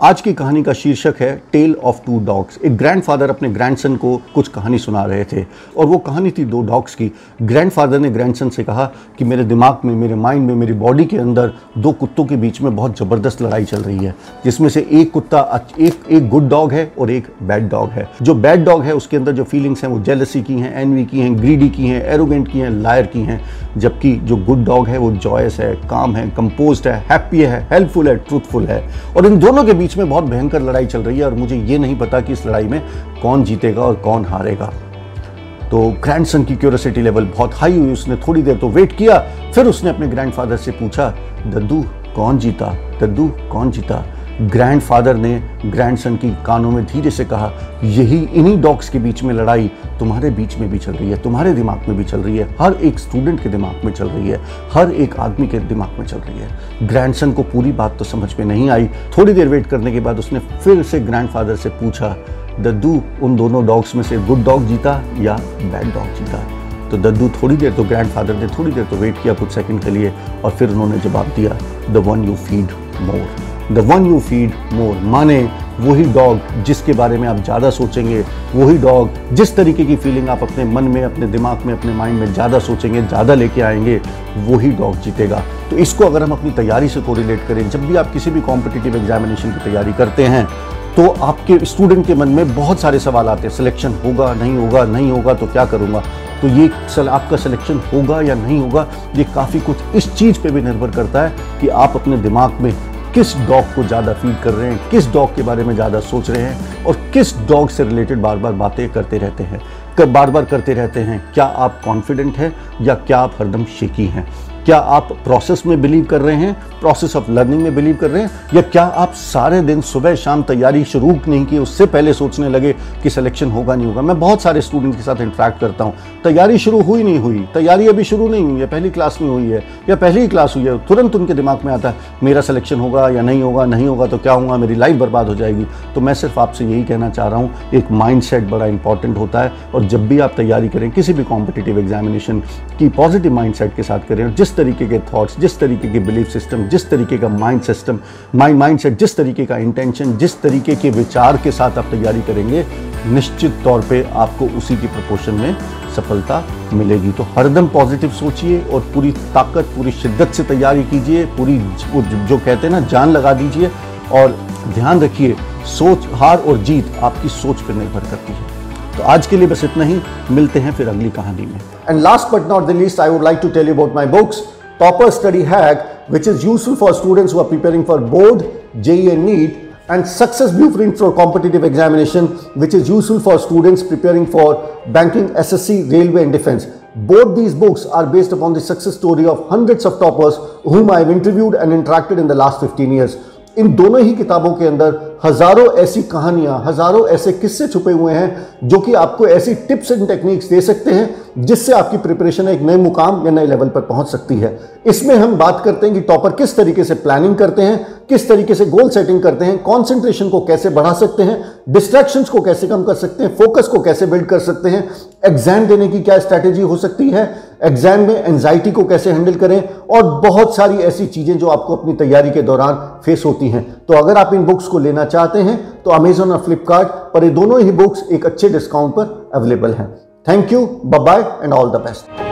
आज की कहानी का शीर्षक है टेल ऑफ़ टू डॉग्स एक ग्रैंडफादर अपने ग्रैंडसन को कुछ कहानी सुना रहे थे और वो कहानी थी दो डॉग्स की। ग्रैंडफादर ने ग्रैंडसन से कहा कि मेरे दिमाग में, मेरे माइंड में, मेरी बॉडी के अंदर दो कुत्तों के बीच में बहुत ज़बरदस्त लड़ाई चल रही है, जिसमें से एक कुत्ता एक एक गुड डॉग है और एक बैड डॉग है। जो बैड डॉग है, उसके अंदर जो फीलिंग्स हैं, वो जेलसी की हैं एनवी की हैं ग्रीडी की हैं एरोगेंट की हैं लायर की हैं। जबकि जो गुड डॉग है, वो जॉयस है काम है कंपोज है हैप्पी है हेल्पफुल है ट्रूथफुल है। और इन दोनों के बीच में बहुत भयंकर लड़ाई चल रही है और मुझे ये नहीं पता कि इस लड़ाई में कौन जीतेगा और कौन हारेगा। तो ग्रैंडसन की क्यूरोसिटी लेवल बहुत हाई हुई, उसने थोड़ी देर तो वेट किया, फिर उसने अपने ग्रैंडफादर से पूछा, दद्दू, कौन जीता? दद्दू, कौन जीता? ग्रैंडफादर ने ग्रैंडसन की कानों में धीरे से कहा, यही इन्हीं डॉग्स के बीच में लड़ाई तुम्हारे बीच में भी चल रही है, तुम्हारे दिमाग में भी चल रही है, हर एक स्टूडेंट के दिमाग में चल रही है, हर एक आदमी के दिमाग में चल रही है। ग्रैंडसन को पूरी बात तो समझ में नहीं आई। थोड़ी देर वेट करने के बाद उसने फिर से ग्रैंडफादर से पूछा, दद्दू, उन दोनों डॉग्स में से गुड डॉग जीता या बैड डॉग जीता? तो दद्दू थोड़ी देर तो ग्रैंडफादर ने थोड़ी देर तो वेट किया कुछ सेकंड के लिए और फिर उन्होंने जवाब दिया the one you feed more the one you feed more माने वही डॉग जिसके बारे में आप ज़्यादा सोचेंगे वही डॉग जिस तरीके की फीलिंग आप अपने मन में अपने दिमाग में अपने माइंड में ज़्यादा सोचेंगे ज़्यादा लेके आएँगे वही डॉग जीतेगा। तो इसको अगर हम अपनी तैयारी से कोरिलेट करें जब भी आप किसी भी कॉम्पिटिटिव एग्जामिनेशन की तैयारी करते हैं तो आपके स्टूडेंट के मन में बहुत सारे सवाल आते हैं। सिलेक्शन होगा नहीं होगा नहीं होगा तो क्या करूँगा? तो ये सल, आपका सिलेक्शन होगा या नहीं होगा ये काफ़ी कुछ इस चीज़ पे भी निर्भर करता है कि आप अपने दिमाग में किस डॉग को ज़्यादा फ़ीड कर रहे हैं, किस डॉग के बारे में ज़्यादा सोच रहे हैं और किस डॉग से रिलेटेड बार बार बातें करते रहते हैं, कब बार बार करते रहते हैं, क्या आप कॉन्फिडेंट हैं या क्या आप हरदम शिकी हैं? क्या आप प्रोसेस में बिलीव कर रहे हैं? प्रोसेस ऑफ़ लर्निंग में बिलीव कर रहे हैं? या क्या आप सारे दिन सुबह शाम तैयारी शुरू नहीं की, उससे पहले सोचने लगे कि सिलेक्शन होगा, नहीं होगा? मैं बहुत सारे स्टूडेंट के साथ इंट्रैक्ट करता हूँ। तैयारी शुरू हुई नहीं हुई? तैयारी अभी शुरू नहीं हुई है, पहली क्लास नहीं हुई है, या पहली ही क्लास हुई है, तुरंत उनके दिमाग में आता है, मेरा सिलेक्शन होगा या नहीं होगा नहीं होगा तो क्या होगा, मेरी लाइफ बर्बाद हो जाएगी। तो मैं सिर्फ़ आपसे यही कहना चाह रहा हूँ, एक माइंड बड़ा इंपॉर्टेंट होता है, और जब भी आप तैयारी करें, किसी भी कॉम्पिटेटिव एग्जामिनेशन की पॉजिटिव माइंड के साथ करें जिस तरीके के थॉट्स जिस तरीके के बिलीफ सिस्टम जिस तरीके का mind system mind mind set जिस तरीके का इंटेंशन जिस तरीके के विचार के साथ आप तैयारी करेंगे, निश्चित तौर पे आपको उसी की प्रपोर्शन में सफलता मिलेगी। तो हरदम पॉजिटिव सोचिए और पूरी ताकत, पूरी शिद्दत से तैयारी कीजिए, पूरी जो कहते हैं ना, जान लगा दीजिए और ध्यान रखिए, सोच हार और जीत आपकी सोच पर निर्भर करती है। तो आज के लिए बस इतना ही मिलते हैं फिर अगली कहानी में and last but not the least I would like to tell you about my books topper study hack which is useful for students who are preparing for board JEE and NEET and success blueprint for competitive examination which is useful for students preparing for banking SSC railway and defense both these books are based upon the success story of hundreds of toppers whom I have interviewed and interacted in the last 15 years इन दोनों ही किताबों के अंदर हज़ारों ऐसी कहानियाँ, हज़ारों ऐसे किस्से छुपे हुए हैं जो कि आपको ऐसी टिप्स एंड टेक्निक्स दे सकते हैं जिससे आपकी प्रिपरेशन एक नए मुकाम या नए लेवल पर पहुँच सकती है। इसमें हम बात करते हैं कि टॉपर किस तरीके से प्लानिंग करते हैं, किस तरीके से गोल सेटिंग करते हैं, कॉन्सेंट्रेशन को कैसे बढ़ा सकते हैं, डिस्ट्रैक्शंस को कैसे कम कर सकते हैं, फोकस को कैसे बिल्ड कर सकते हैं, एग्ज़ाम देने की क्या स्ट्रैटेजी हो सकती है एग्ज़ाम में एंजाइटी को कैसे हैंडल करें और बहुत सारी ऐसी चीज़ें जो आपको अपनी तैयारी के दौरान फेस होती हैं। तो अगर आप इन बुक्स को लेना चाहते हैं तो अमेजोन और फ्लिपकार्ट पर ये दोनों ही बुक्स एक अच्छे डिस्काउंट पर अवेलेबल हैं। Thank you bye and all the best